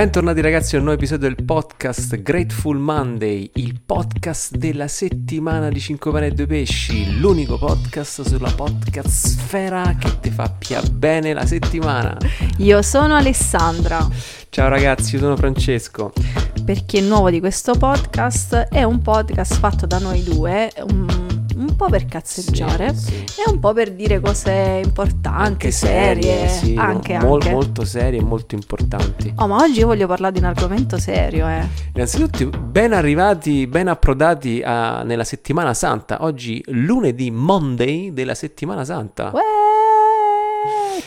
Bentornati ragazzi a un nuovo episodio del podcast Grateful Monday, il podcast della settimana di 5 pane e 2 pesci, l'unico podcast sulla podcast sfera che ti fa pia bene la settimana. Io sono Alessandra. Ciao ragazzi, io sono Francesco. Per chi è nuovo di questo podcast, è un podcast fatto da noi due, un un po' per cazzeggiare sì, sì. e un po' per dire cose importanti, anche serie, sì, anche, mo- anche. molto serie e molto importanti. Oh, ma oggi io voglio parlare di un argomento serio, eh. Innanzitutto, ben arrivati, ben approdati a, nella settimana santa. Oggi lunedì Monday della settimana santa. Uè!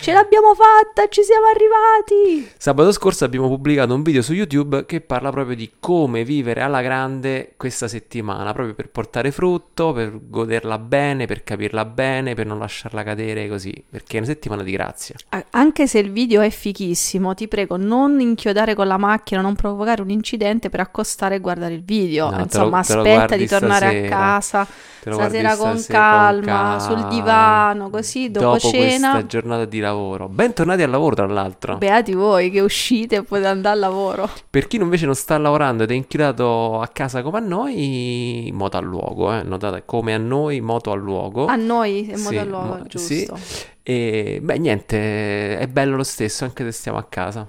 Ce l'abbiamo fatta, ci siamo arrivati! Sabato scorso abbiamo pubblicato un video su YouTube che parla proprio di come vivere alla grande questa settimana, proprio per portare frutto, per goderla bene, per capirla bene, per non lasciarla cadere così, perché è una settimana di grazia. Anche se il video è fichissimo, ti prego non inchiodare con la macchina, non provocare un incidente per accostare e guardare il video. No, Insomma, lo- aspetta di tornare stasera. a casa stasera con stasera calma, con sul divano, così dopo, cena. questa giornata di lavoro. Bentornati al lavoro, tra l'altro. Beati voi che uscite e potete andare al lavoro. Per chi invece non sta lavorando ed è inchiodato a casa come a noi, moto al luogo, eh. Notate come a noi, moto al luogo. A noi è modo Sì, al luogo, mo- giusto. sì. E beh, niente, è bello lo stesso anche se stiamo a casa.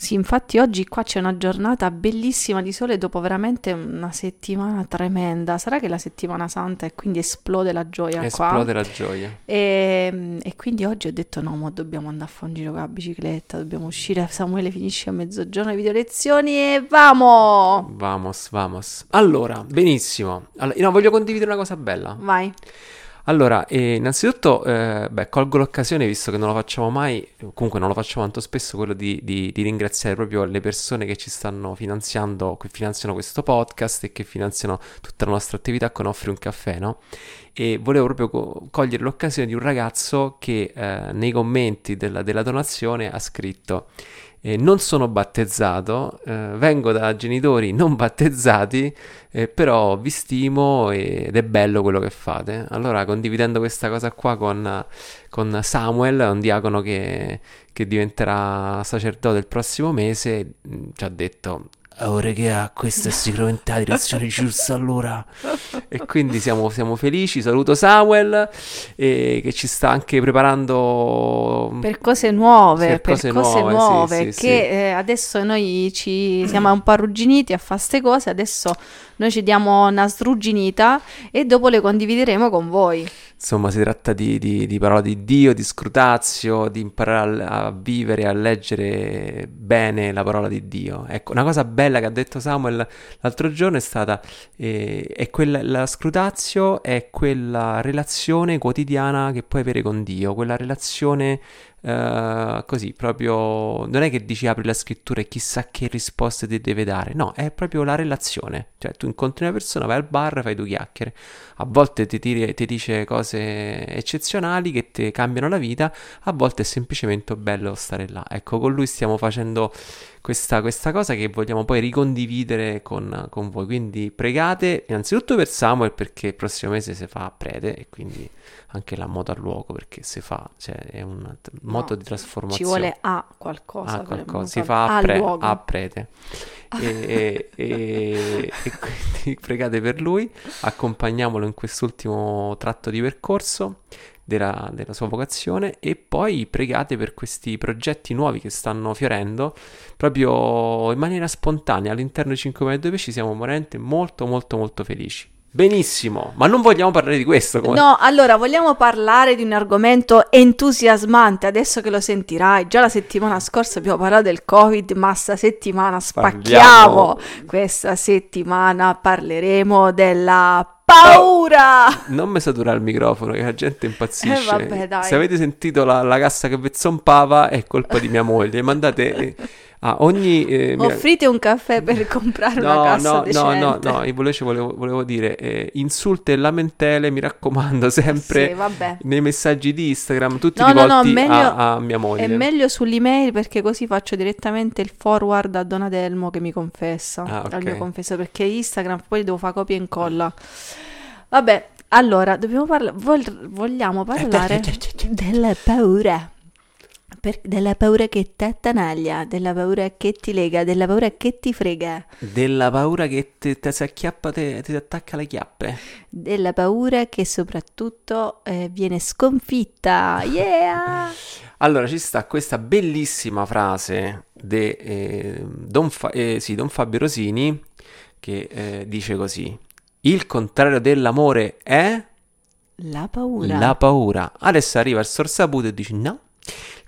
Sì, infatti oggi qua c'è una giornata bellissima di sole dopo veramente una settimana tremenda. Sarà che è la settimana santa e quindi esplode la gioia Esplode qua. la gioia. E, e quindi oggi ho detto no, mo dobbiamo andare a fare un giro con la bicicletta, dobbiamo uscire, Samuele finisce a mezzogiorno le video lezioni e vamo! Vamos, vamos. Allora, benissimo. Allora, no, voglio condividere una cosa bella. Vai. Allora, eh, innanzitutto, eh, beh, colgo l'occasione, visto che non lo facciamo mai, comunque non lo facciamo tanto spesso, quello di, di- di ringraziare proprio le persone che ci stanno finanziando, che finanziano questo podcast e che finanziano tutta la nostra attività con Offri un caffè, no? E volevo proprio co- cogliere l'occasione di un ragazzo che eh, nei commenti della, della donazione ha scritto eh, non sono battezzato, eh, vengo da genitori non battezzati, eh, però vi stimo ed è bello quello che fate. Allora, condividendo questa cosa qua con, con Samuel, un diacono che, che diventerà sacerdote il prossimo mese, mh, ci ha detto... Oh regà, questa è sicuramente la direzione giusta allora. E quindi siamo, siamo felici. Saluto Samuel eh, che ci sta anche preparando Per cose nuove, Sì, per cose cose nuove, nuove, sì, che sì, sì. eh, adesso noi ci siamo un po' arrugginiti a fare queste cose, adesso noi ci diamo una srugginita e dopo le condivideremo con voi. Insomma, si tratta di, di, di parola di Dio, di scrutazio, di imparare a, a vivere, a leggere bene la parola di Dio. Ecco, una cosa bella che ha detto Samuel l'altro giorno è stata, eh, è quella, la scrutazio è quella relazione quotidiana che puoi avere con Dio, quella relazione eh, così, proprio, non è che dici apri la scrittura e chissà che risposte ti deve dare, no, è proprio la relazione, cioè tu incontri una persona, vai al bar, fai due chiacchiere, a volte ti, tiri- ti dice cose eccezionali che ti cambiano la vita, a volte è semplicemente bello stare là. Ecco, con lui stiamo facendo questa, questa cosa che vogliamo poi ricondividere con, con voi. Quindi pregate innanzitutto per Samuel perché il prossimo mese si fa a prete e quindi anche la moto al luogo perché si fa, cioè è un moto No, di trasformazione. Ci vuole a qualcosa. Ah, per qualcosa. Si fa a, pre- a prete. E, e- e- quindi pregate per lui, accompagniamolo in quest'ultimo tratto di percorso della, della sua vocazione e poi pregate per questi progetti nuovi che stanno fiorendo proprio in maniera spontanea all'interno di 5 2 pesci siamo veramente molto molto molto felici. Benissimo, ma non vogliamo parlare di questo. come- No, allora vogliamo parlare di un argomento entusiasmante adesso che lo sentirai. Già la settimana scorsa abbiamo parlato del Covid, ma sta settimana spacchiamo. Parliamo. Questa settimana parleremo della paura. Non mi satura il microfono, che la gente impazzisce. Eh, vabbè, dai. Se avete sentito la, la cassa chevezzompava, è colpa di mia moglie. Mandate a ogni. eh, Offrite un caffè per comprare una No, cassa no, no, decente. no, no, io invece volevo, volevo dire, eh, insulte e lamentele, mi raccomando, sempre Sì, nei messaggi di Instagram, tutti No, no, no, rivolti meglio- a, a mia moglie. È meglio sull'email perché così faccio direttamente il forward a Donadelmo che mi confessa Ah, al ok. mio confesso perché Instagram poi devo fare copia e incolla. Vabbè, allora dobbiamo parlare vogliamo parlare delle paure. Per- della paura che ti attanaglia, della paura che ti lega, della paura che ti frega, Della paura che ti, ti si acchiappa, te- ti attacca le chiappe. della paura che soprattutto eh, viene sconfitta. Yeah! Allora, ci sta questa bellissima frase di Don, Fa- eh, sì, Don Fabio Rosini che eh, dice così: Il contrario dell'amore è La paura. la paura. Adesso arriva il sorsaputo e dice: No,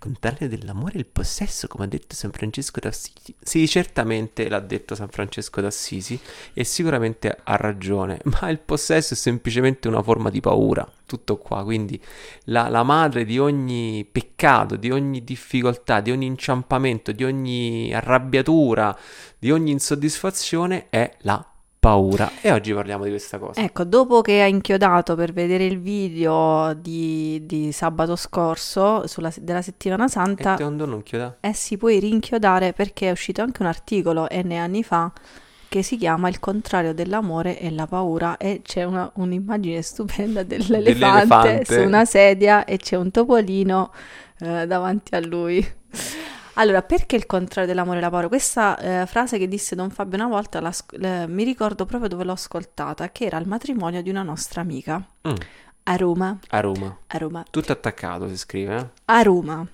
contrario dell'amore è il possesso, come ha detto San Francesco d'Assisi. Sì, certamente l'ha detto San Francesco d'Assisi e sicuramente ha ragione, ma il possesso è semplicemente una forma di paura. Tutto qua, quindi la, la madre di ogni peccato, di ogni difficoltà, di ogni inciampamento, di ogni arrabbiatura, di ogni insoddisfazione è la paura. E oggi parliamo di questa cosa. Ecco, dopo che ha inchiodato per vedere il video di, di sabato scorso sulla, della settimana E santa, tondo non chiuda. eh, si puoi rinchiodare perché è uscito anche un articolo N anni fa che si chiama Il contrario dell'amore e la paura e c'è una- un'immagine stupenda dell'elefante Dell'elefante. su una sedia e c'è un topolino eh, davanti a lui. Allora, perché il contrario dell'amore e la paura? Questa eh, frase che disse Don Fabio una volta le- mi ricordo proprio dove l'ho ascoltata, che era al matrimonio di una nostra amica Mm, a Roma. a Roma. A Roma. Tutto attaccato si scrive, eh? a Roma.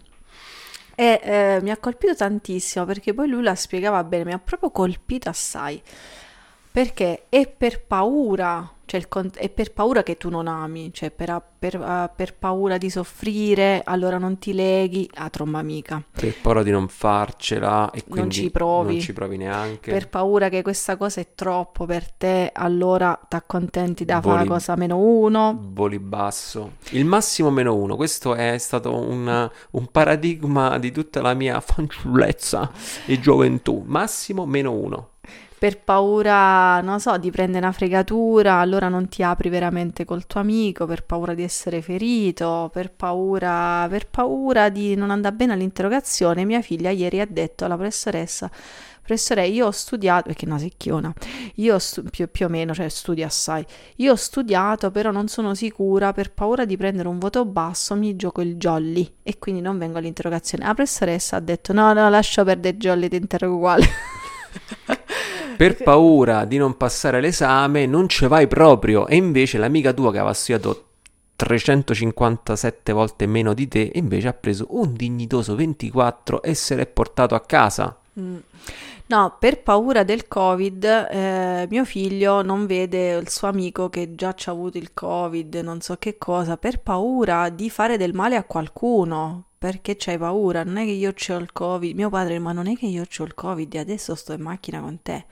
E eh, mi ha colpito tantissimo perché poi lui la spiegava bene, mi ha proprio colpito assai. Perché è per paura, cioè il con- è per paura che tu non ami, cioè per, per, per paura di soffrire, allora non ti leghi a tromba amica. Per paura di non farcela e quindi ci provi. non ci provi neanche. Per paura che questa cosa è troppo per te, allora ti accontenti da fare la cosa meno uno. Voli basso. Il massimo meno uno. Questo è stato un, un paradigma di tutta la mia fanciullezza e gioventù. Massimo meno uno. Per paura, non so, di prendere una fregatura, allora non ti apri veramente col tuo amico, per paura di essere ferito, per paura, per paura di non andare bene all'interrogazione. Mia figlia ieri ha detto alla professoressa, professore, io ho studiato, perché è una secchiona, io stu- più, più o meno, cioè studia assai, io ho studiato, però non sono sicura, per paura di prendere un voto basso mi gioco il jolly e quindi non vengo all'interrogazione. La professoressa ha detto, no, no, lascio perdere il jolly, ti interrogo uguale. Per paura di non passare l'esame non ci vai proprio. E invece l'amica tua che aveva studiato 357 volte meno di te, invece ha preso un dignitoso 24 e se l'è portato a casa. Mm. No, per paura del Covid, eh, mio figlio non vede il suo amico che già ci ha avuto il Covid, non so che cosa, per paura di fare del male a qualcuno. Perché c'hai paura? Non è che io ho il Covid. Mio padre, ma non è che io ho il Covid adesso sto in macchina con te.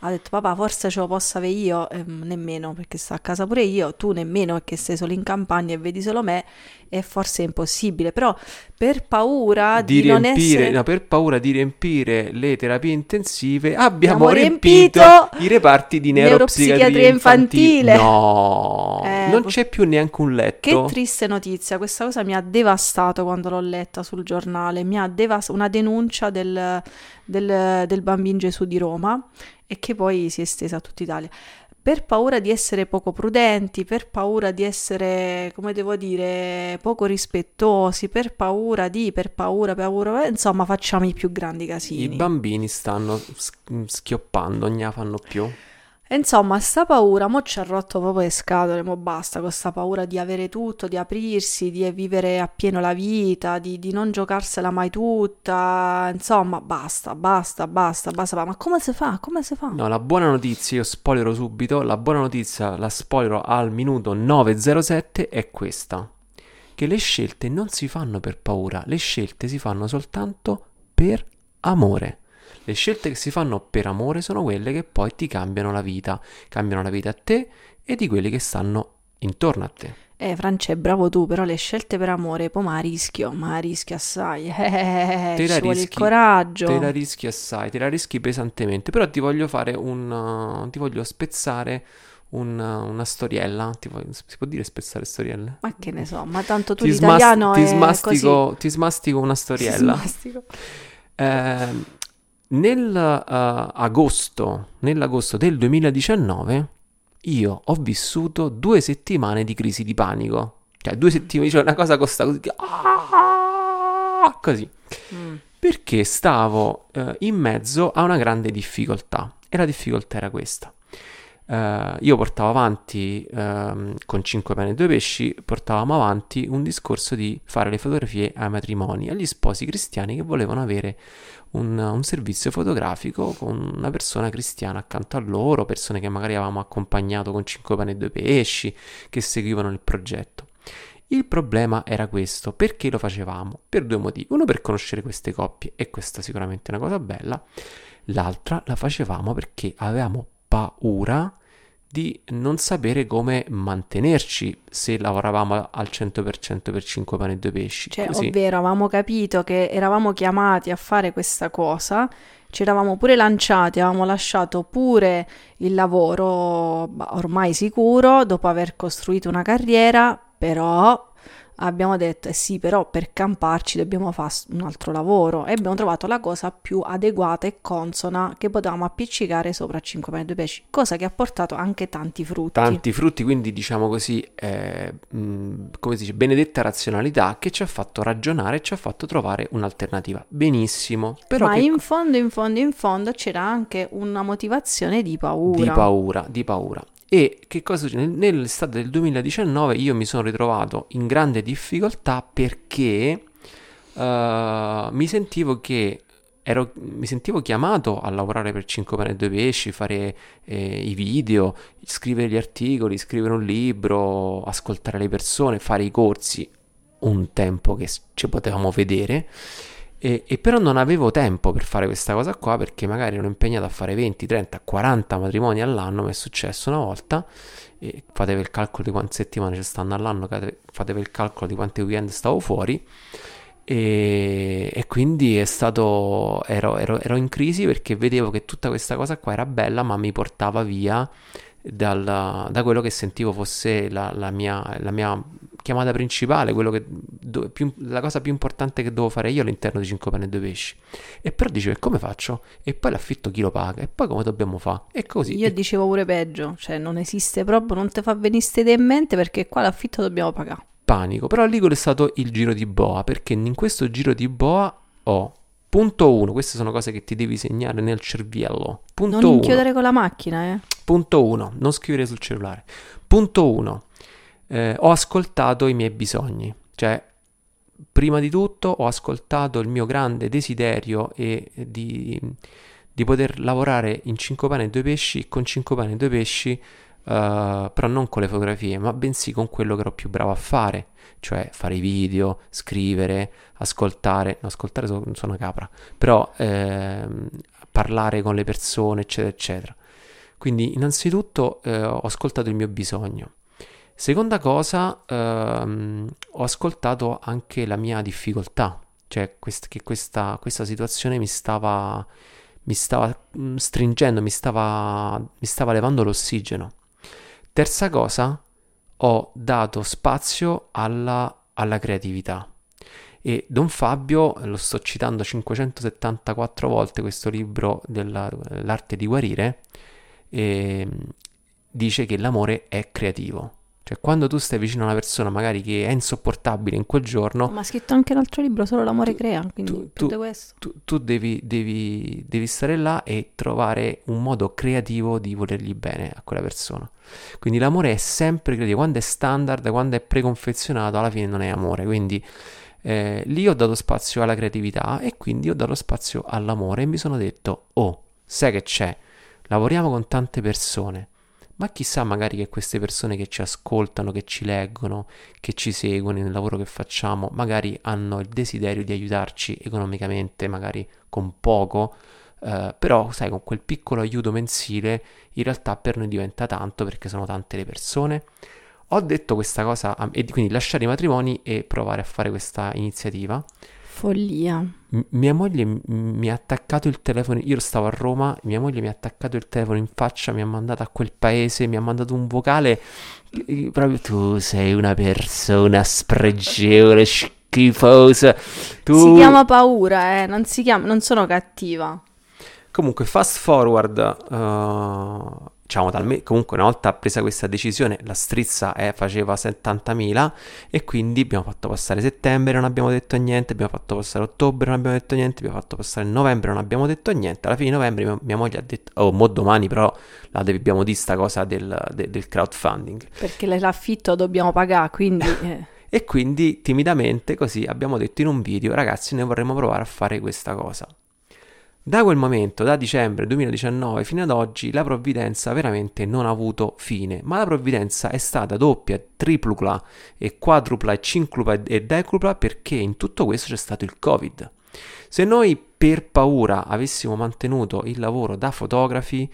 Ha detto, papà, forse ce lo posso avere io, Ehm, nemmeno perché sto a casa pure io, tu nemmeno perché sei solo in campagna e vedi solo me, e forse è impossibile. Però per paura Di di, riempire, essere... no, per paura di riempire le terapie intensive, abbiamo Abbiamo riempito, riempito i reparti di neuropsichiatria neuropsichiatria infantile. No, Eh, non c'è più neanche un Che letto. triste notizia, questa cosa mi ha devastato quando l'ho letta sul giornale, mi ha devastato una denuncia del, del, del Bambin Gesù di Roma e che poi si è estesa a tutta Italia. Per paura di essere poco prudenti, per paura di essere, come devo dire, poco rispettosi, per paura di, per paura, per paura, insomma facciamo i più grandi I casini. bambini stanno schioppando, non ne fanno più. Insomma, sta paura, mo ci ha rotto proprio le scatole, mo basta, con sta paura di avere tutto, di aprirsi, di vivere appieno la vita, di, di non giocarsela mai tutta, insomma, basta, basta, basta, basta, ma come si fa? Come si fa? No, la buona notizia, io spoilerò subito, la buona notizia, la spoilerò al minuto 907, è questa. Che le scelte non si fanno per paura, le scelte si fanno soltanto per amore. Le scelte che si fanno per amore sono quelle che poi ti cambiano la vita, cambiano la vita a te e di quelli che stanno intorno a te. Eh, France, bravo tu, però le scelte per amore, poi ma rischio, ma rischio assai, eh, Te la ci vuole il rischi- coraggio. Te la rischi assai, te la rischi pesantemente, però ti voglio fare un... uh, ti voglio spezzare un- una storiella, ti voglio- si può dire spezzare storielle? Ma che ne so, ma tanto tu Ti, smas- l'italiano ti è smastico, ti smastico una storiella. Smastico. Ehm, nel uh, agosto, nell'agosto del 2019 io ho vissuto due settimane di crisi di panico. Cioè, due settimane, cioè una cosa costa così. ah, così. Mm. Perché stavo eh, in mezzo a una grande difficoltà. E la difficoltà era questa. Uh, io portavo avanti uh, con 5 pane e 2 pesci, portavamo avanti un discorso di fare le fotografie ai matrimoni, agli sposi cristiani che volevano avere un, un, servizio fotografico con una persona cristiana accanto a loro, persone che magari avevamo accompagnato con 5 pane e 2 pesci, che seguivano il progetto. Il problema era questo, perché lo facevamo? Per due motivi. Uno per conoscere queste coppie, e questa sicuramente è una cosa bella, l'altra la facevamo perché avevamo paura di non sapere come mantenerci se lavoravamo al 100% per 5 pani e 2 pesci. Cioè, Così. ovvero avevamo capito che eravamo chiamati a fare questa cosa, ci eravamo pure lanciati, avevamo lasciato pure il lavoro ormai sicuro dopo aver costruito una carriera, però abbiamo detto, eh sì, però per camparci dobbiamo fare un altro lavoro e abbiamo trovato la cosa più adeguata e consona che potevamo appiccicare sopra 5 pane e 2 pesci, cosa che ha portato anche tanti frutti. Tanti frutti, quindi diciamo così, eh, mh, come si dice, benedetta razionalità che ci ha fatto ragionare e ci ha fatto trovare un'alternativa. Benissimo. Però Ma in fondo, in fondo, in fondo c'era anche una motivazione di paura. Di paura, di paura. E che cosa succede? Nell'estate del 2019 io mi sono ritrovato in grande difficoltà perché uh, mi sentivo che ero, mi sentivo chiamato a lavorare per 5 pane e 2 pesci, fare eh, i video, scrivere gli articoli, scrivere un libro, ascoltare le persone, fare i corsi, un tempo che ci potevamo vedere e, e, però non avevo tempo per fare questa cosa qua perché magari ero impegnato a fare 20, 30, 40 matrimoni all'anno, mi è successo una volta, e fatevi il calcolo di quante settimane ci stanno all'anno, fatevi il calcolo di quanti weekend stavo fuori e, e quindi è stato, ero, ero, ero in crisi perché vedevo che tutta questa cosa qua era bella ma mi portava via dal, da quello che sentivo fosse la, la, mia, la mia chiamata principale, che, do, più, la cosa più importante che devo fare io all'interno di 5 pane e 2 pesci. E però dicevo, come faccio? E poi l'affitto chi lo paga? E poi come dobbiamo fare? E così. Io dicevo pure peggio, cioè non esiste proprio, non ti fa venire idee in mente perché qua l'affitto dobbiamo pagare. Panico, però lì quello è stato il giro di boa, perché in questo giro di boa ho Punto 1, queste sono cose che ti devi segnare nel cervello. Punto non inchiodere con la macchina, eh. Punto 1, non scrivere sul cellulare. Punto 1, eh, ho ascoltato i miei bisogni, cioè prima di tutto ho ascoltato il mio grande desiderio e di, di poter lavorare in 5 pane e 2 pesci, con 5 pane e 2 pesci, Uh, però non con le fotografie, ma bensì con quello che ero più bravo a fare, cioè fare i video, scrivere, ascoltare, no, ascoltare sono, sono una capra, però ehm, parlare con le persone, eccetera, eccetera. Quindi innanzitutto eh, ho ascoltato il mio bisogno. Seconda cosa, ehm, ho ascoltato anche la mia difficoltà, cioè quest- che questa, questa, situazione mi stava, mi stava mm, stringendo, mi stava, mi stava levando l'ossigeno. Terza cosa, ho dato spazio alla, alla creatività. E Don Fabio, lo sto citando 574 volte questo libro dell'arte di guarire, eh, dice che l'amore è creativo. Cioè, quando tu stai vicino a una persona magari che è insopportabile in quel giorno... Ma ha scritto anche un altro libro, solo l'amore crea, quindi tu, tu, tu, tu devi, devi, devi, stare là e trovare un modo creativo di volergli bene a quella persona. Quindi l'amore è sempre creativo, quando è standard, quando è preconfezionato, alla fine non è amore. Quindi eh, lì ho dato spazio alla creatività e quindi ho dato spazio all'amore e mi sono detto, oh, sai che c'è? Lavoriamo con tante persone ma chissà magari che queste persone che ci ascoltano, che ci leggono, che ci seguono nel lavoro che facciamo, magari hanno il desiderio di aiutarci economicamente, magari con poco, eh, però sai, con quel piccolo aiuto mensile in realtà per noi diventa tanto perché sono tante le persone. Ho detto questa cosa e quindi lasciare i matrimoni e provare a fare questa iniziativa. Follia. M- mia moglie m- mi ha attaccato il telefono, io stavo a Roma, mia moglie mi ha attaccato il telefono in faccia, mi ha mandato a quel paese, mi ha mandato un vocale, proprio tu sei una persona spregevole, schifosa. Tu... Si chiama paura, eh, non si chiama, non sono cattiva. Comunque, fast forward, uh, diciamo, talme- comunque una volta presa questa decisione, la strizza eh, faceva 70.000 e quindi abbiamo fatto passare settembre, non abbiamo detto niente, abbiamo fatto passare ottobre, non abbiamo detto niente, abbiamo fatto passare novembre, non abbiamo detto niente. Alla fine di novembre mia, mia moglie ha detto, oh, mo domani però la dobbiamo di sta cosa del, de- del crowdfunding. Perché l'affitto dobbiamo pagare, quindi... Eh. e quindi timidamente così abbiamo detto in un video, ragazzi, noi vorremmo provare a fare questa cosa. Da quel momento, da dicembre 2019 fino ad oggi, la provvidenza veramente non ha avuto fine, ma la provvidenza è stata doppia, tripla e quadrupla e cinclupla e decupla perché in tutto questo c'è stato il Covid. Se noi per paura avessimo mantenuto il lavoro da fotografi,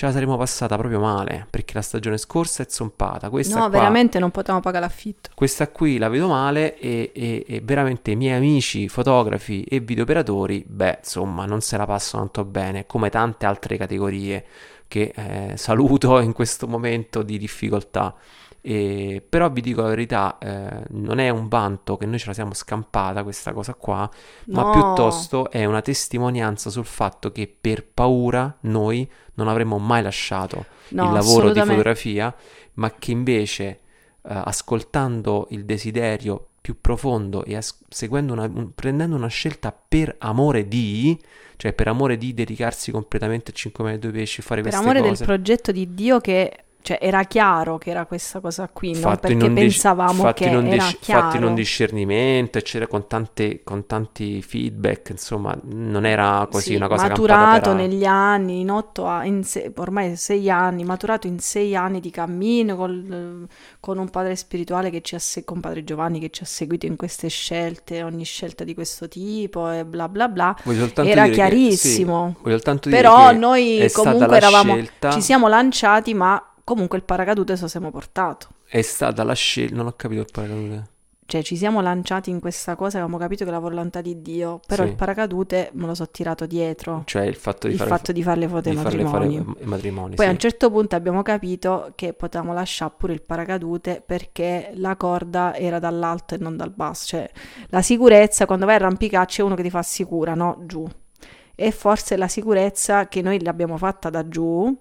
ce la saremmo passata proprio male perché la stagione scorsa è zompata. Questa no, qua, veramente non potevamo pagare l'affitto. Questa qui la vedo male e, e, e, veramente i miei amici fotografi e videoperatori, beh, insomma, non se la passano tanto bene come tante altre categorie che eh, saluto in questo momento di difficoltà. E, però vi dico la verità, eh, non è un vanto che noi ce la siamo scampata questa cosa qua, no. ma piuttosto è una testimonianza sul fatto che per paura noi non avremmo mai lasciato no, il lavoro di fotografia, ma che invece eh, ascoltando il desiderio più profondo e as- seguendo una, un, prendendo una scelta per amore di, cioè per amore di dedicarsi completamente a 5 metri due pesci, fare per queste cose. Per amore del progetto di Dio che cioè era chiaro che era questa cosa qui, no? Perché pensavamo dis- che era dis- chiaro. Fatto in un discernimento, eccetera, con, tante, con tanti feedback, insomma, non era così sì, una cosa maturato negli anni, in otto in se- ormai sei anni, maturato in sei anni di cammino col, con un padre spirituale che ci ha se- con padre Giovanni che ci ha seguito in queste scelte, ogni scelta di questo tipo e bla bla bla. Era chiarissimo. Che, sì, Però noi comunque eravamo, scelta... ci siamo lanciati, ma Comunque il paracadute se lo siamo portato. È stata la scelta, non ho capito il paracadute. Cioè ci siamo lanciati in questa cosa avevamo capito che la volontà di Dio, però sì. il paracadute me lo so tirato dietro. Cioè il fatto di, il fare, fatto di fare le foto ai matrimoni. matrimoni. Poi sì. a un certo punto abbiamo capito che potevamo lasciare pure il paracadute perché la corda era dall'alto e non dal basso. Cioè la sicurezza, quando vai a arrampicare c'è uno che ti fa sicura, no? Giù. E forse la sicurezza che noi l'abbiamo fatta da giù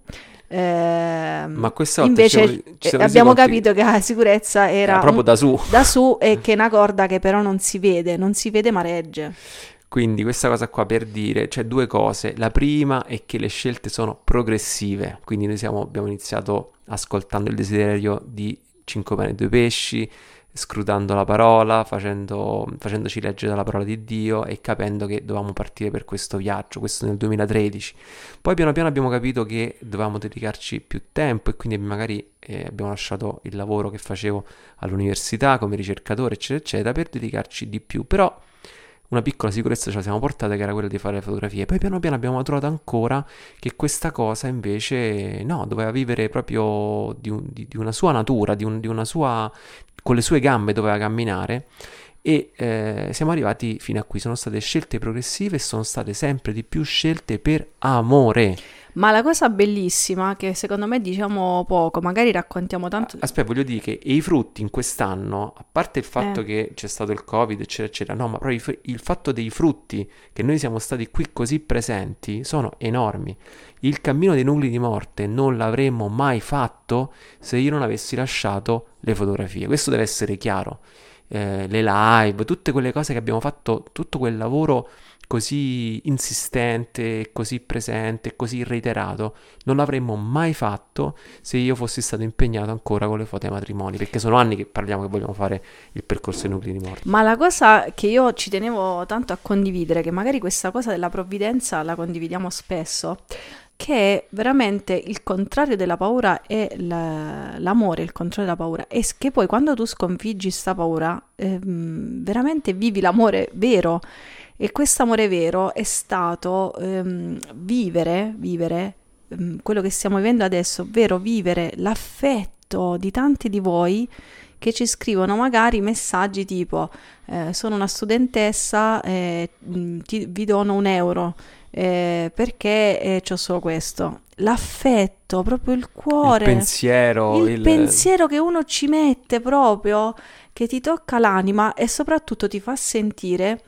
eh, Ma questa volta invece ci siamo, abbiamo capito che la sicurezza era, era proprio un, da su. da su e che è una corda che però non si vede, non si vede ma regge. Quindi questa cosa qua per dire, c'è cioè due cose. La prima è che le scelte sono progressive, quindi noi siamo, abbiamo iniziato ascoltando il desiderio di 5 pane e 2 pesci, scrutando la parola, facendo, facendoci leggere la parola di Dio e capendo che dovevamo partire per questo viaggio, questo nel 2013. Poi piano piano abbiamo capito che dovevamo dedicarci più tempo e quindi magari eh, abbiamo lasciato il lavoro che facevo all'università come ricercatore, eccetera, eccetera, per dedicarci di più. Però una piccola sicurezza ce la siamo portata che era quella di fare le fotografie. Poi piano piano abbiamo trovato ancora che questa cosa invece no, doveva vivere proprio di, un, di, di una sua natura, di, un, di, una sua, con le sue gambe doveva camminare e eh, siamo arrivati fino a qui. Sono state scelte progressive e sono state sempre di più scelte per amore. Ma la cosa bellissima, che secondo me diciamo poco, magari raccontiamo tanto... Aspetta, voglio dire che i frutti in quest'anno, a parte il fatto eh. che c'è stato il Covid, eccetera, eccetera, no, ma proprio il fatto dei frutti, che noi siamo stati qui così presenti, sono enormi. Il cammino dei nuclei di morte non l'avremmo mai fatto se io non avessi lasciato le fotografie. Questo deve essere chiaro. Eh, le live, tutte quelle cose che abbiamo fatto, tutto quel lavoro così insistente, così presente, così reiterato, non l'avremmo mai fatto se io fossi stato impegnato ancora con le foto ai matrimoni, perché sono anni che parliamo che vogliamo fare il percorso ai nuclei di morte. Ma la cosa che io ci tenevo tanto a condividere, che magari questa cosa della provvidenza la condividiamo spesso, che veramente il contrario della paura è l'amore, il contrario della paura, e che poi quando tu sconfiggi sta paura, ehm, veramente vivi l'amore vero. E questo amore vero è stato ehm, vivere, vivere ehm, quello che stiamo vivendo adesso, ovvero vivere l'affetto di tanti di voi che ci scrivono magari messaggi tipo eh, sono una studentessa, eh, ti, vi dono un euro eh, perché eh, ho solo questo. L'affetto, proprio il cuore, il pensiero, il, il pensiero che uno ci mette proprio, che ti tocca l'anima e soprattutto ti fa sentire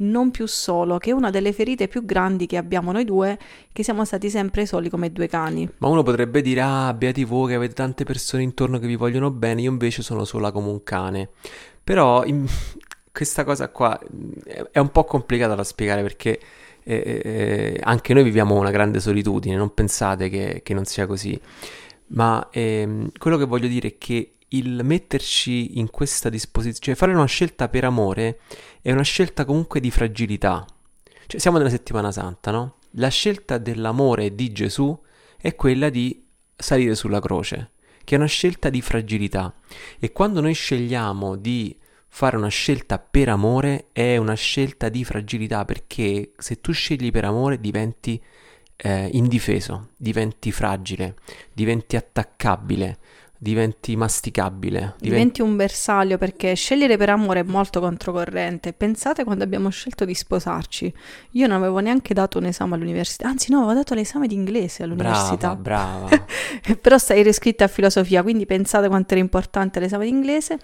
non più solo, che è una delle ferite più grandi che abbiamo noi due, che siamo stati sempre soli come due cani. Ma uno potrebbe dire, ah, beati voi che avete tante persone intorno che vi vogliono bene, io invece sono sola come un cane. Però in... questa cosa qua è un po' complicata da spiegare perché eh, eh, anche noi viviamo una grande solitudine, non pensate che, che non sia così. Ma ehm, quello che voglio dire è che il metterci in questa disposizione, cioè fare una scelta per amore, è una scelta comunque di fragilità. Cioè, siamo nella settimana santa, no? La scelta dell'amore di Gesù è quella di salire sulla croce, che è una scelta di fragilità. E quando noi scegliamo di fare una scelta per amore, è una scelta di fragilità, perché se tu scegli per amore diventi eh, indifeso, diventi fragile, diventi attaccabile, diventi masticabile. Diventi... diventi un bersaglio perché scegliere per amore è molto controcorrente. Pensate quando abbiamo scelto di sposarci. Io non avevo neanche dato un esame all'università, anzi no, avevo dato l'esame di inglese all'università. Brava, brava. Però stai riscritta a filosofia, quindi pensate quanto era importante l'esame di inglese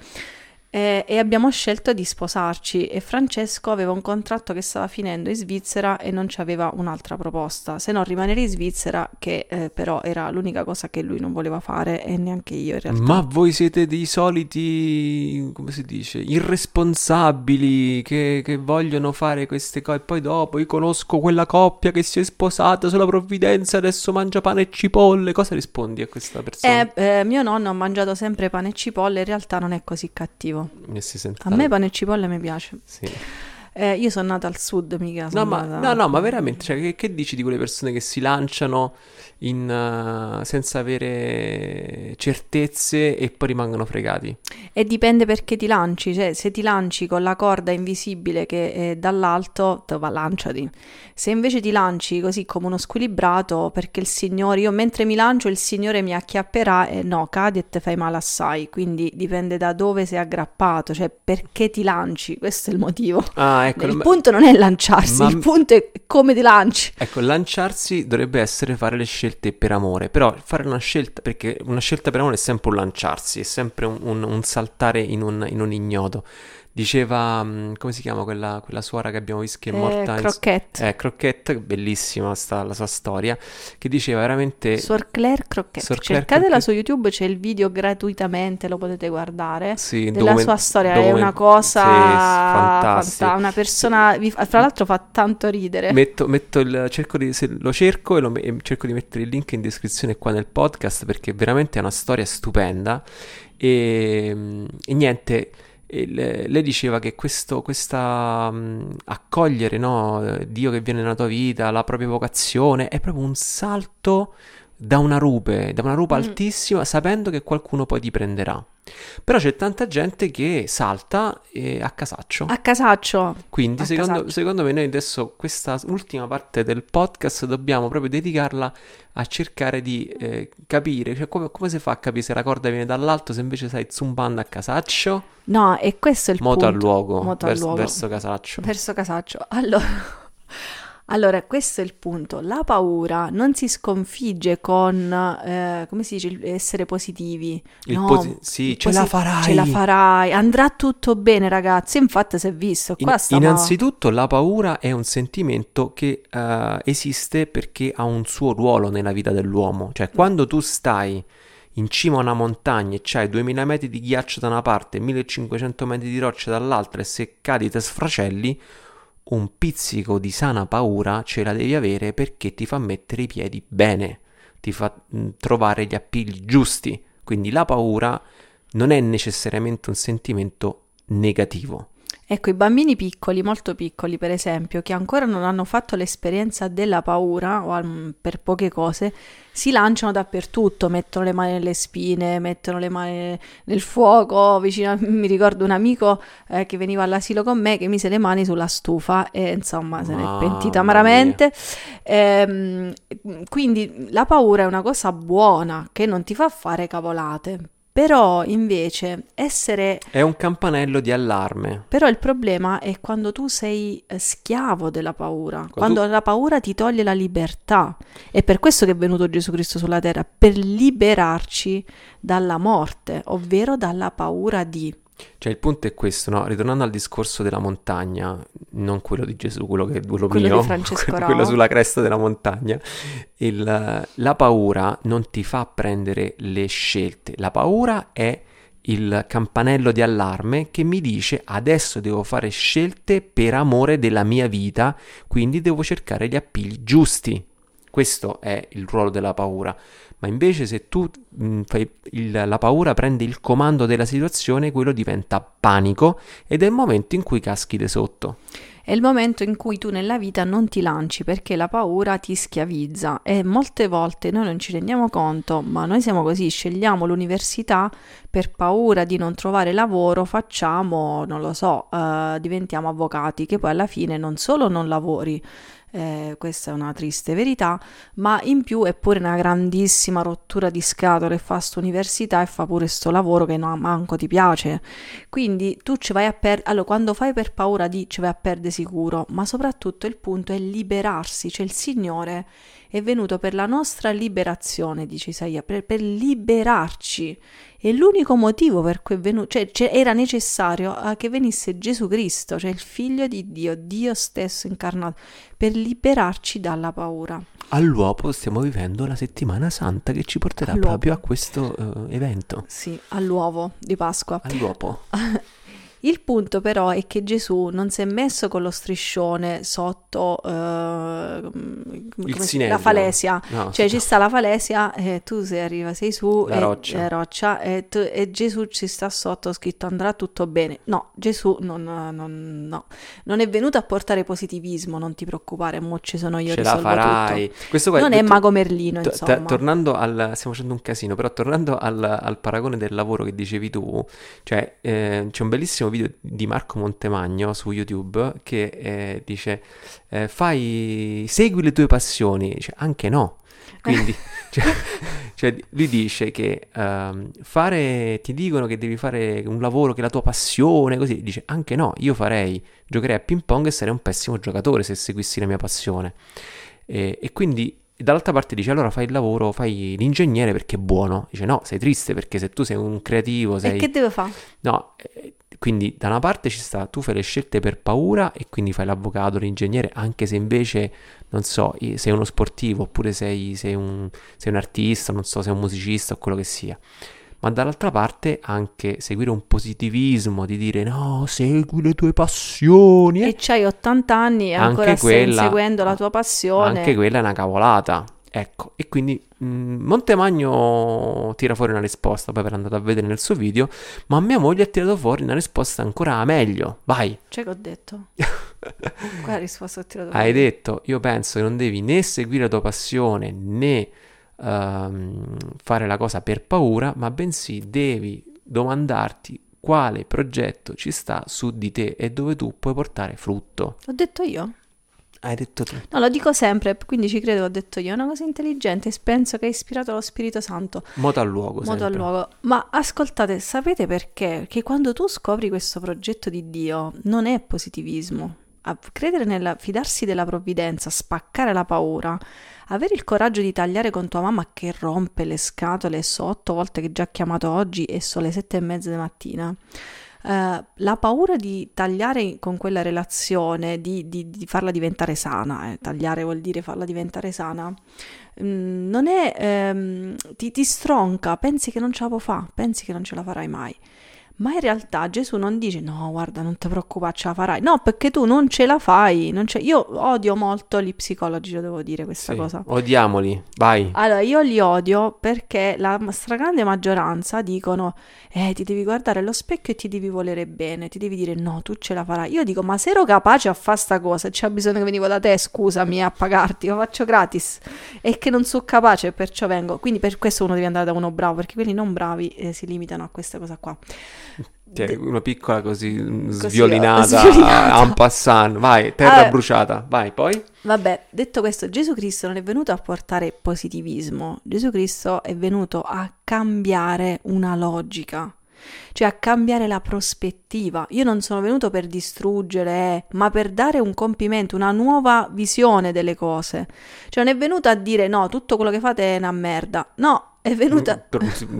e, e, abbiamo scelto di sposarci e Francesco aveva un contratto che stava finendo in Svizzera e non c'aveva un'altra proposta, se no rimanere in Svizzera che eh, però era l'unica cosa che lui non voleva fare e neanche io in realtà. Ma voi siete dei soliti, come si dice, irresponsabili che, che vogliono fare queste cose e poi dopo io conosco quella coppia che si è sposata sulla provvidenza adesso mangia pane e cipolle, cosa rispondi a questa persona? Eh, eh, mio nonno ha mangiato sempre pane e cipolle, in realtà non è così cattivo. A me pane e cipolle mi piace. Sì. Eh, io sono nata al sud, mica. No, ma, nata... no, no, ma veramente, cioè, che, che, dici di quelle persone che si lanciano in, uh, senza avere certezze e poi rimangono fregati? E dipende perché ti lanci, cioè se ti lanci con la corda invisibile che è dall'alto, te va, lanciati. Se invece ti lanci così come uno squilibrato, perché il Signore, io mentre mi lancio il Signore mi acchiapperà e no, cadi e te fai male assai, quindi dipende da dove sei aggrappato, cioè perché ti lanci, questo è il motivo. Ah, ecco, il punto non è lanciarsi, ma... il punto è come ti lanci. Ecco, lanciarsi dovrebbe essere fare le scelte per amore, però fare una scelta, perché una scelta per amore è sempre un lanciarsi, è sempre un, un, un saltare in un, in un ignoto. Diceva, mm, come si chiama quella, quella suora che abbiamo visto che è eh, morta? Croquette. In... Eh, Croquette, bellissima sta, la sua storia, che diceva veramente... Suor Claire Croquette, Suor Claire Cercatela Croquette. su YouTube, c'è il video gratuitamente, lo potete guardare. Sì, della document... sua storia, document... è una cosa sì, fantastica. Fanta... Una persona, fra l'altro fa tanto ridere. Metto, metto il, cerco di, lo cerco e, lo, e cerco di mettere il link in descrizione qua nel podcast perché veramente è una storia stupenda e, e niente le, lei diceva che questo, questa um, accogliere no, Dio che viene nella tua vita, la propria vocazione, è proprio un salto da una rupe, da una rupe mm. altissima, sapendo che qualcuno poi ti prenderà. Però c'è tanta gente che salta eh, a casaccio. A casaccio. Quindi a secondo, casaccio. secondo, me noi adesso questa ultima parte del podcast dobbiamo proprio dedicarla a cercare di eh, capire, cioè come, come, si fa a capire se la corda viene dall'alto se invece stai zumbando a casaccio? No, e questo è il Moto punto. al luogo, Moto vers- al luogo. verso casaccio. Verso casaccio. Allora... Allora, questo è il punto. La paura non si sconfigge con, eh, come si dice, essere positivi. Il no, posi- sì, ce posi- la farai. Ce la farai. Andrà tutto bene, ragazzi. Infatti, si è visto. In-. Innanzitutto, la paura è un sentimento che uh, esiste perché ha un suo ruolo nella vita dell'uomo. Cioè, quando tu stai in cima a una montagna e c'hai 2000 metri di ghiaccio da una parte e 1500 metri di roccia dall'altra e se cadi te sfracelli un pizzico di sana paura ce la devi avere perché ti fa mettere i piedi bene, ti fa mh, trovare gli appigli giusti. Quindi la paura non è necessariamente un sentimento negativo. Ecco, i bambini piccoli, molto piccoli per esempio, che ancora non hanno fatto l'esperienza della paura o al, per poche cose, si lanciano dappertutto, mettono le mani nelle spine, mettono le mani nel fuoco, vicino mi ricordo un amico eh, che veniva all'asilo con me che mise le mani sulla stufa e insomma se ne è pentita amaramente. Ehm, quindi la paura è una cosa buona che non ti fa fare cavolate, però invece essere... È un campanello di allarme. Però il problema è quando tu sei eh, schiavo della paura, quando, quando tu... la paura ti toglie la libertà. È per questo che è venuto Gesù Cristo sulla terra, per liberarci dalla morte, ovvero dalla paura di... Cioè il punto è questo, no? Ritornando al discorso della montagna, non quello di Gesù, quello che è quello, Quello mio, quello Rao. sulla cresta della montagna, il- la paura non ti fa prendere le scelte, la paura è il campanello di allarme che mi dice adesso devo fare scelte per amore della mia vita, quindi devo cercare gli appigli giusti. Questo è il ruolo della paura. Ma invece se tu mh, fai il- la paura prende il comando della situazione, quello diventa panico ed è il momento in cui caschi di sotto. È il momento in cui tu nella vita non ti lanci perché la paura ti schiavizza e molte volte noi non ci rendiamo conto, ma noi siamo così, scegliamo l'università per paura di non trovare lavoro, facciamo, non lo so, eh, diventiamo avvocati, che poi alla fine non solo non lavori, eh, questa è una triste verità, ma in più è pure una grandissima rottura di scatole, fa sta università e fa pure sto lavoro che no, manco ti piace. Quindi tu ci vai a perdere, allora quando fai per paura di ci vai a perdere sicuro, ma soprattutto il punto è liberarsi, cioè il Signore è venuto per la nostra liberazione, dice Isaia, per, per liberarci. E l'unico motivo per cui è venuto, cioè, cioè, era necessario che venisse Gesù Cristo, cioè il figlio di Dio, Dio stesso incarnato, per liberarci dalla paura. All'uopo stiamo vivendo la settimana santa che ci porterà All'uopo. proprio a questo eh, evento. Sì, all'uovo di Pasqua. All'uopo. Il punto però è che Gesù non si è messo con lo striscione sotto eh, come si- la falesia. No, Cioè ci sta la falesia e tu sei arriva, sei su La e, roccia. e roccia e, tu- e Gesù ci sta sotto scritto andrà tutto bene. No, Gesù non, non- no. non è venuto a portare positivismo, non ti preoccupare, mo ci sono io, Ce la risolvo farai. tutto. Questo Non è detto- Mago Merlino, To- insomma. ta- tornando al, stiamo facendo un casino, però tornando al, al paragone del lavoro che dicevi tu, cioè eh, c'è un bellissimo video di Marco Montemagno su YouTube che eh, dice eh, fai, segui le tue passioni, Dice, anche no. Quindi, cioè, cioè, lui dice che ehm, fare, ti dicono che devi fare un lavoro che è la tua passione, così, dice anche no, io farei, giocherei a ping pong e sarei un pessimo giocatore se seguissi la mia passione. E, e quindi dall'altra parte dice allora fai il lavoro, fai l'ingegnere perché è buono. Dice no, sei triste perché se tu sei un creativo, E sei... che deve fare? No, eh, quindi da una parte ci sta, tu fai le scelte per paura e quindi fai l'avvocato, l'ingegnere, anche se invece, non so, sei uno sportivo oppure sei, sei un, sei un artista, non so, sei un musicista o quello che sia. Ma dall'altra parte anche seguire un positivismo di dire no, segui le tue passioni. E c'hai 80 anni e Anche ancora stai quella- inseguendo la tua passione. Anche quella è una cavolata. Ecco, e quindi mh, Montemagno tira fuori una risposta, poi per andare a vedere nel suo video, ma mia moglie ha tirato fuori una risposta ancora meglio. Vai, Cioè che ho detto? Qual è la risposta ho tirato hai fuori? detto, io penso che non devi né seguire la tua passione né ehm, fare la cosa per paura, ma bensì devi domandarti quale progetto ci sta su di te e dove tu puoi portare frutto. L'ho detto io? Hai detto tu. No, lo dico sempre, quindi ci credo, ho detto io. È una cosa intelligente penso che è ispirato dallo Spirito Santo. Moto al luogo, Modo sempre. al luogo. Ma ascoltate, sapete perché? Che quando tu scopri questo progetto di Dio non è positivismo. A credere nella fidarsi della provvidenza, spaccare la paura, avere il coraggio di tagliare con tua mamma che rompe le scatole, so otto volte che già chiamato oggi e sono le sette e mezza di mattina. Eh, la paura di tagliare con quella relazione, di, di- di farla diventare sana, eh, tagliare vuol dire farla diventare sana, mm, non è, ehm, ti, ti stronca, pensi che non ce la può fare, pensi che non ce la farai mai. Ma in realtà Gesù non dice no, guarda, non ti preoccupare, ce la farai. No, perché tu non ce la fai. non ce- Io odio molto gli psicologi, lo devo dire questa Sì, cosa. Odiamoli, vai. Allora, io li odio perché la stragrande maggioranza dicono: Eh, ti devi guardare allo specchio e ti devi volere bene, ti devi dire no, tu ce la farai. Io dico: Ma se ero capace a fare sta cosa, c'è bisogno che venivo da te, scusami, a pagarti, lo faccio gratis. E che non sono capace, perciò vengo. Quindi per questo uno deve andare da uno bravo, perché quelli non bravi eh, si limitano a questa cosa qua. Cioè, una piccola così mm, Così, sviolinata, sviolinata. en passant. Vai, terra Allora- bruciata. Vai, poi? Vabbè, detto questo, Gesù Cristo non è venuto a portare positivismo, Gesù Cristo è venuto a cambiare una logica, cioè a cambiare la prospettiva. Io non sono venuto per distruggere, ma per dare un compimento, una nuova visione delle cose. Cioè non è venuto a dire no, tutto quello che fate è una merda. No, è venuto a...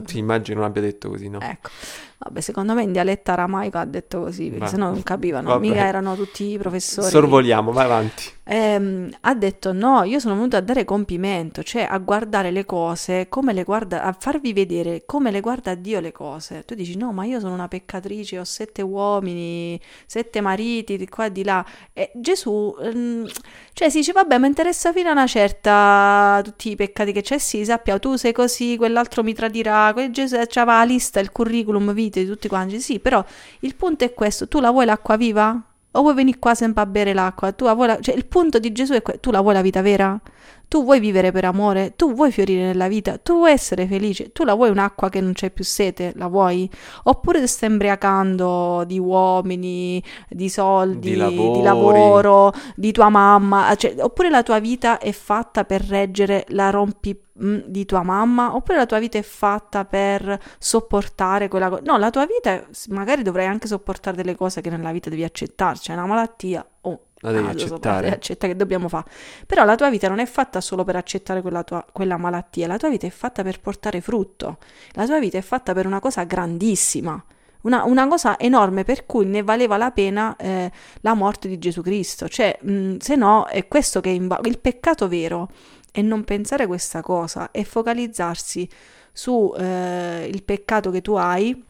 Ti immagino non abbia detto così, no? Ecco, Vabbè, secondo me in dialetto aramaico ha detto così, perché sennò non capivano, vabbè. mica erano tutti professori. Sorvoliamo, vai avanti. Ehm, ha detto no, io sono venuto a dare compimento, cioè a guardare le cose come le guarda, a farvi vedere come le guarda Dio le cose. Tu dici no, ma io sono una peccatrice, ho sette uomini, sette mariti di qua e di là. E Gesù, ehm, cioè si dice vabbè, mi interessa fino a una certa tutti i peccati che c'è, sì, sappia, tu sei così, quell'altro mi tradirà, quel Gesù c'aveva la lista, il curriculum vitae di tutti quanti, sì, però il punto è questo, tu la vuoi l'acqua viva? O vuoi venire qua sempre a bere l'acqua? Tu la vuoi la- cioè, il punto di Gesù è que- tu la vuoi la vita vera? Tu vuoi vivere per amore? Tu vuoi fiorire nella vita? Tu vuoi essere felice? Tu la vuoi un'acqua che non c'è più sete? La vuoi? Oppure ti stai imbriacando di uomini, di soldi, Di lavori. lavoro, di tua mamma? Cioè, oppure la tua vita è fatta per reggere la rompi mm, di tua mamma? Oppure la tua vita è fatta per sopportare quella cosa? No, la tua vita è- magari dovrai anche sopportare delle cose che nella vita devi accettare, c'è una malattia, oh, La devi ah, so, accettare. devi accettare che dobbiamo fare. Però la tua vita non è fatta solo per accettare quella, tua- quella malattia, la tua vita è fatta per portare frutto, la tua vita è fatta per una cosa grandissima. Una, una cosa enorme per cui ne valeva la pena eh, la morte di Gesù Cristo. Cioè, mh, se no, è questo che inva- il peccato vero è non pensare questa cosa e focalizzarsi su eh, peccato che tu hai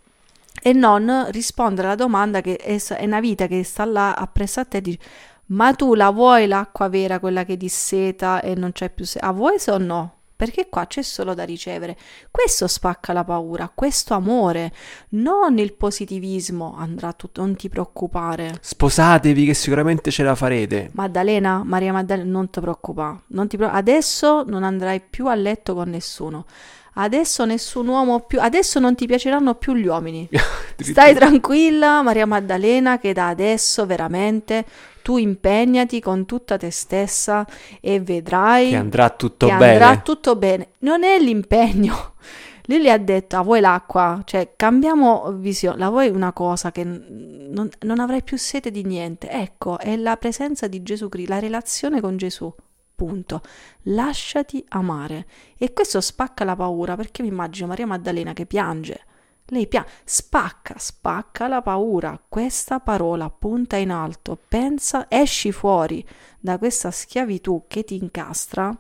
e non rispondere alla domanda che è, è una vita che sta là appresso a te e dici ma tu la vuoi l'acqua vera, quella che disseta e non c'è più sete? A vuoi se o no? Perché qua c'è solo da ricevere. Questo spacca la paura, questo amore, non il positivismo. Andrà tutto, non ti preoccupare. Sposatevi che sicuramente ce la farete. Maddalena, Maria Maddalena, non ti preoccupare. Non ti preoccupare. Adesso non andrai più a letto con nessuno. Adesso nessun uomo più. Adesso non ti piaceranno più gli uomini. Stai tranquilla, Maria Maddalena, che da adesso veramente tu impegnati con tutta te stessa e vedrai Che andrà tutto che bene. andrà tutto bene. Non è l'impegno. Lui le ha detto, ah, vuoi l'acqua? Cioè, cambiamo visione. La vuoi una cosa che non, non avrai più sete di niente. Ecco, è la presenza di Gesù Cristo, la relazione con Gesù. Punto. Lasciati amare. E questo spacca la paura, perché mi immagino Maria Maddalena che piange. Lei piange, spacca, spacca la paura. Questa parola punta in alto, pensa, esci fuori da questa schiavitù che ti incastra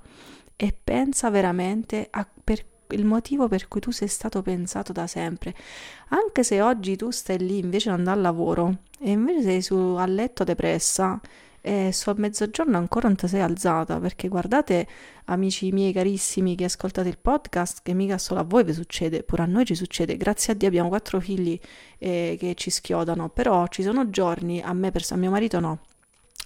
e pensa veramente a per il motivo per cui tu sei stato pensato da sempre. Anche se oggi tu stai lì invece di andare al lavoro e invece sei su, a letto depressa e su a mezzogiorno ancora non ti sei alzata perché guardate amici miei carissimi che ascoltate il podcast che mica solo a voi vi succede pure a noi ci succede. Grazie a Dio abbiamo quattro figli eh, che ci schiodano però ci sono giorni a me per a mio marito no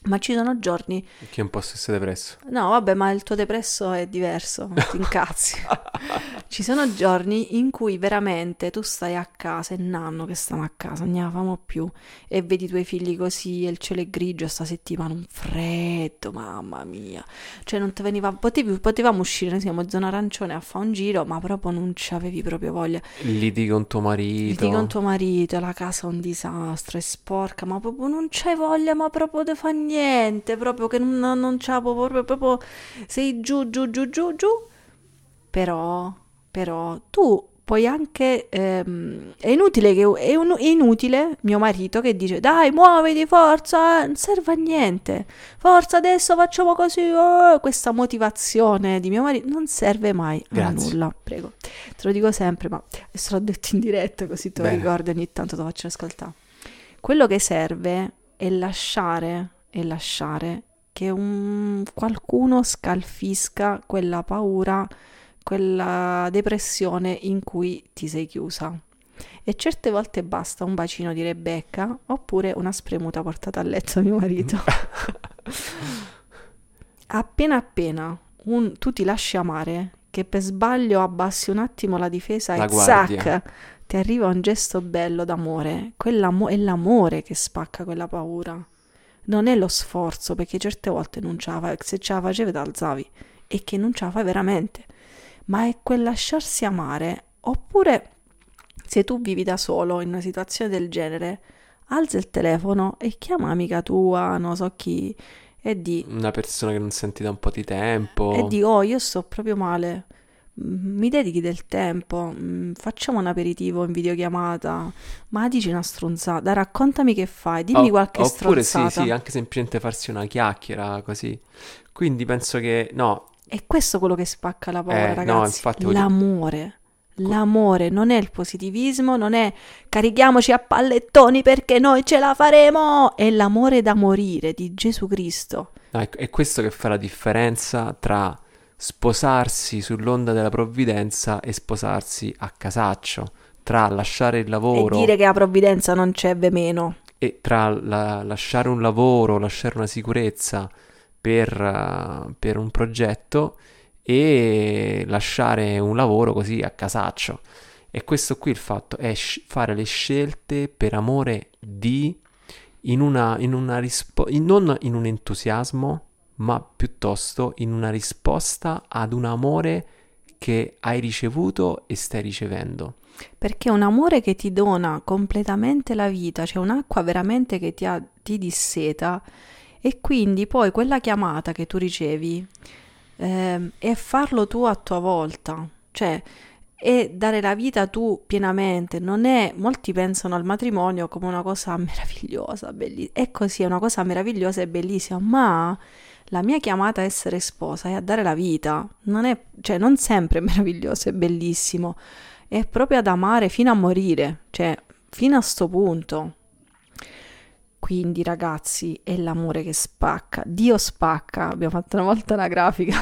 ma ci sono giorni Che un po' stesse depresso. No, vabbè, ma il tuo depresso è diverso, ti incazzi. Ci sono giorni in cui veramente tu stai a casa, è nanno che stiamo a casa, non ne famo più, e vedi i tuoi figli così, e il cielo è grigio, sta settimana un freddo, mamma mia. Cioè non ti veniva, potevi- potevamo uscire, noi siamo in zona arancione a fare un giro, ma proprio non ci avevi proprio voglia. Litighi con tuo marito. Liti con tuo marito, la casa è un disastro, è sporca, ma proprio non c'hai voglia, ma proprio di fa niente, proprio che non, non c'ha proprio, proprio, sei giù, giù, giù, giù, giù. Però, però, tu puoi anche, ehm, è inutile che, è, un- è inutile mio marito che dice, dai, muoviti, forza, non serve a niente, forza, adesso facciamo così, eh." questa motivazione di mio marito non serve mai a Grazie. nulla, prego. Te lo dico sempre, ma adesso l'ho detto in diretta così te lo Bene. ricordi ogni tanto te lo faccio ascoltare. Quello che serve è lasciare, è lasciare che un, qualcuno scalfisca quella paura, quella depressione in cui ti sei chiusa. E certe volte basta un bacino di Rebecca oppure una spremuta portata a letto a mio marito. appena appena un- tu ti lasci amare, che per sbaglio abbassi un attimo la difesa La e guardia. zac, ti arriva un gesto bello d'amore. Quell'amo- è l'amore che spacca quella paura. Non è lo sforzo, perché certe volte non ce la fai, se ce la facevi ti alzavi e che non ce la fai veramente. Ma è quel lasciarsi amare. Oppure, se tu vivi da solo in una situazione del genere, alza il telefono e chiama amica tua, non so chi, e di Una persona che non senti da un po' di tempo. e di oh io sto proprio male mi dedichi del tempo, mm, facciamo un aperitivo in videochiamata, ma dici una stronzata, raccontami che fai, dimmi O- qualche oppure sì, stronzata. sì, anche semplicemente farsi una chiacchiera così. Quindi penso che no, È questo quello che spacca la paura, eh, no, ragazzi. voglio- L'amore. L'amore non è il positivismo, non è carichiamoci a pallettoni perché noi ce la faremo. È l'amore da morire di Gesù Cristo. no, è, è questo che fa la differenza tra sposarsi sull'onda della provvidenza e sposarsi a casaccio, tra lasciare il E lavoro dire che la provvidenza non c'è ve meno. e tra la- lasciare un lavoro, lasciare una sicurezza per, eh, per un progetto e lasciare un lavoro così a casaccio. E questo qui il fatto è sc- fare le scelte per amore di in una, in una rispo- in- non in un entusiasmo, ma piuttosto in una risposta ad un amore che hai ricevuto e stai ricevendo. Perché un amore che ti dona completamente la vita, c'è un'acqua veramente che ti, ha- ti disseta e quindi poi quella chiamata che tu ricevi ehm, è farlo tu a tua volta, cioè è dare la vita tu pienamente, non è, molti pensano al matrimonio come una cosa meravigliosa, bellissima, è così, è una cosa meravigliosa e bellissima, ma la mia chiamata a essere sposa è a dare la vita, non è, cioè non sempre è meraviglioso e bellissimo, è proprio ad amare fino a morire, cioè fino a sto punto. Quindi ragazzi, è l'amore che spacca. Dio spacca. Abbiamo fatto una volta una grafica.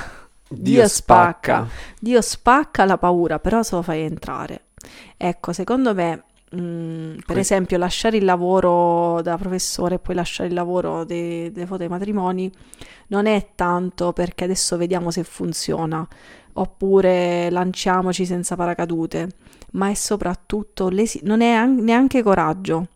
Dio spacca. Dio spacca la paura, però se lo fai entrare. Ecco, secondo me, mh, per esempio, lasciare il lavoro da professore e poi lasciare il lavoro de- delle foto dei matrimoni non è tanto perché adesso vediamo se funziona, oppure lanciamoci senza paracadute, ma è soprattutto l'esi- non è an- neanche coraggio,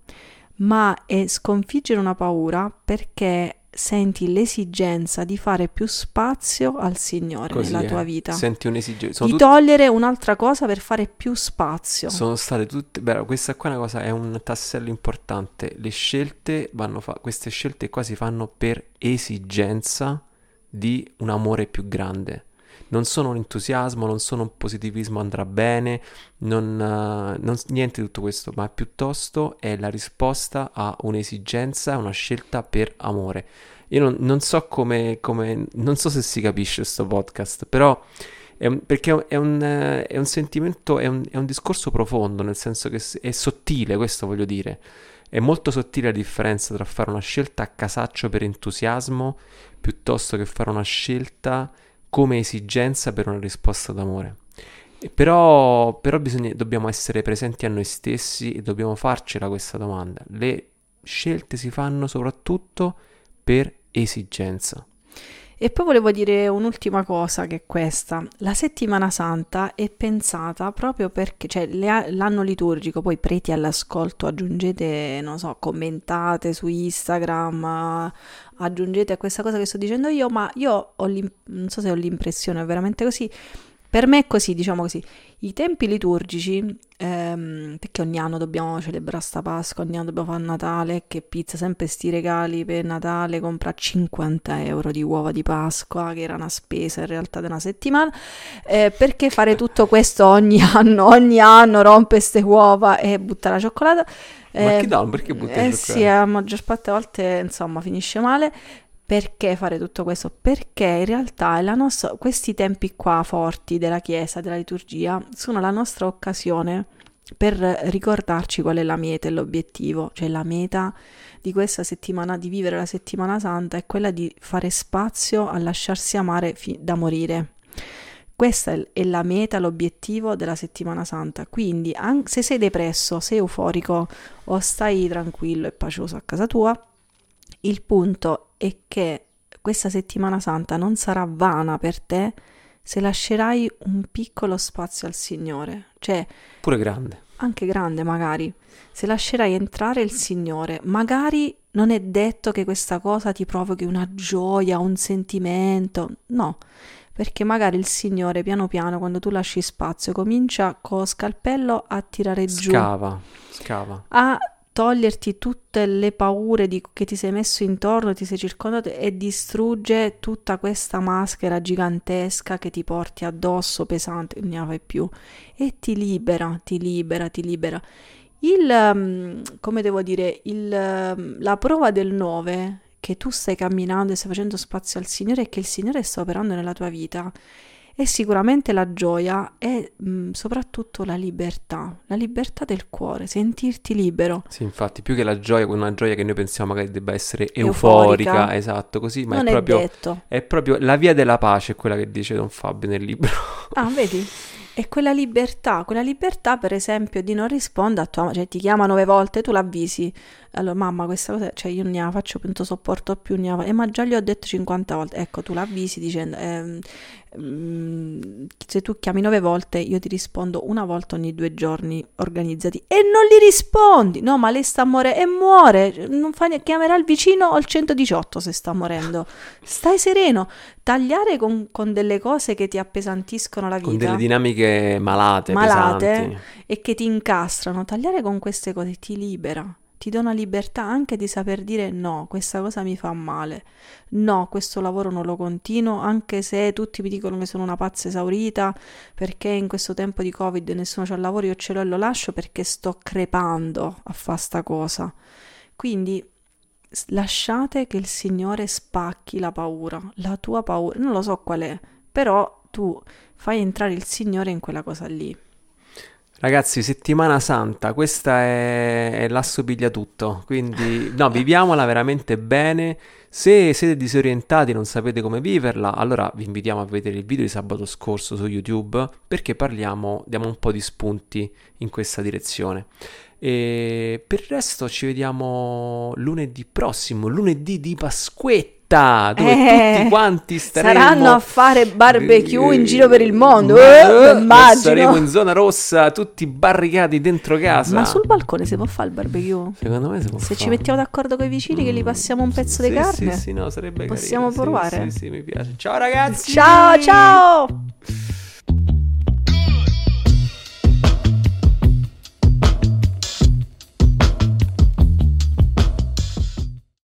ma è sconfiggere una paura perché senti l'esigenza di fare più spazio al Signore Così nella è. tua vita, Senti un'esigenza. Sono di tutti- togliere un'altra cosa per fare più spazio. Sono state tutte, beh, questa qua è una cosa, è un tassello importante. Le scelte vanno fa- queste scelte qua si fanno per esigenza di un amore più grande. Non sono un entusiasmo, non sono un positivismo andrà bene, non, eh, non- niente di tutto questo, ma piuttosto è la risposta a un'esigenza, una scelta per amore. Io non, non so come, come, non so se si capisce questo podcast, però è un- perché è un, è un sentimento, è un, è un discorso profondo, nel senso che è sottile, questo voglio dire. È molto sottile la differenza tra fare una scelta a casaccio per entusiasmo piuttosto che fare una scelta come esigenza per una risposta d'amore. Però però bisogna- dobbiamo essere presenti a noi stessi e dobbiamo farcela questa domanda. Le scelte si fanno soprattutto per esigenza. E poi volevo dire un'ultima cosa che è questa. La settimana santa è pensata proprio perché, cioè le- l'anno liturgico, poi preti all'ascolto, aggiungete, non so, commentate su Instagram, aggiungete a questa cosa che sto dicendo io, ma io ho non so se ho l'impressione, è veramente così. Per me è così, diciamo così. I tempi liturgici, ehm, perché ogni anno dobbiamo celebrare sta Pasqua, ogni anno dobbiamo fare Natale, che pizza, sempre sti regali per Natale, compra 50 euro di uova di Pasqua, che era una spesa in realtà di una settimana, Eh, perché fare tutto questo ogni anno, ogni anno rompe ste uova e butta la cioccolata? Ma Eh, chi dà? Perché butti eh sì, cioccolato? a maggior parte a volte insomma finisce male. Perché fare tutto questo? Perché in realtà la nostra- questi tempi qua forti della Chiesa, della liturgia, sono la nostra occasione per ricordarci qual è la meta e l'obiettivo, cioè la meta di questa settimana, di vivere la settimana santa, è quella di fare spazio a lasciarsi amare fi- da morire. Questa è la meta, l'obiettivo della settimana santa. Quindi, an- se sei depresso, sei euforico o stai tranquillo e pacioso a casa tua, il punto è che questa settimana santa non sarà vana per te se lascerai un piccolo spazio al Signore, cioè Pure grande. anche grande magari, se lascerai entrare il Signore, magari non è detto che questa cosa ti provochi una gioia, un sentimento, no, perché magari il Signore piano piano quando tu lasci spazio comincia con lo scalpello a tirare giù Scava, scava. a toglierti tutte le paure di, che ti sei messo intorno, ti sei circondato e distrugge tutta questa maschera gigantesca che ti porti addosso pesante, non ne fai più e ti libera, ti libera, ti libera. Il, mm, come devo dire, il, mm, la prova del 9 che tu stai camminando e stai facendo spazio al Signore e che il Signore sta operando nella tua vita è sicuramente la gioia e mh, mm, soprattutto la libertà, la libertà del cuore, sentirti libero. Sì, infatti, più che la gioia, una gioia che noi pensiamo magari debba essere euforica, euforica esatto, così, ma non è, proprio, è detto. È proprio la via della pace, quella che dice Don Fabio nel libro. Ah, vedi? E quella libertà, quella libertà per esempio di non rispondere a tua mamma, cioè ti chiama nove volte, tu l'avvisi, allora mamma questa cosa, cioè io non la faccio, non sopporto più, ne la, eh, ma già gli ho detto 50 volte, ecco tu l'avvisi dicendo, mm, se tu chiami nove volte io ti rispondo una volta ogni due giorni, organizzati, e non gli rispondi, no ma lei sta morendo, e muore, non fa niente, chiamerà il vicino o il 118 se sta morendo, stai sereno, tagliare con, con delle cose che ti appesantiscono la vita. Con delle dinamiche malate, malate pesanti. e che ti incastrano, tagliare con queste cose ti libera ti dà una libertà anche di saper dire no, questa cosa mi fa male, no, questo lavoro non lo continuo, anche se tutti mi dicono che sono una pazza esaurita, perché in questo tempo di Covid nessuno c'ha il lavoro, io ce l'ho e lo lascio perché sto crepando a fare sta cosa. Quindi lasciate che il Signore spacchi la paura, la tua paura, non lo so qual è, però tu fai entrare il Signore in quella cosa lì. Ragazzi, settimana santa, questa è, è l'assopiglia tutto, quindi no, viviamola veramente bene. Se siete disorientati e non sapete come viverla, allora vi invitiamo a vedere il video di sabato scorso su YouTube perché parliamo, diamo un po' di spunti in questa direzione. E per il resto ci vediamo lunedì prossimo, lunedì di Pasquetta città dove eh, tutti quanti staremo saranno a fare barbecue in giro per il mondo eh, immagino saremo in zona rossa tutti barricati dentro casa ma sul balcone si può fare il barbecue? secondo me si può se fare. ci mettiamo d'accordo con i vicini mm. che gli passiamo un pezzo sì, di carne sì sì no sarebbe possiamo carino. provare sì, sì sì mi piace ciao ragazzi ciao ciao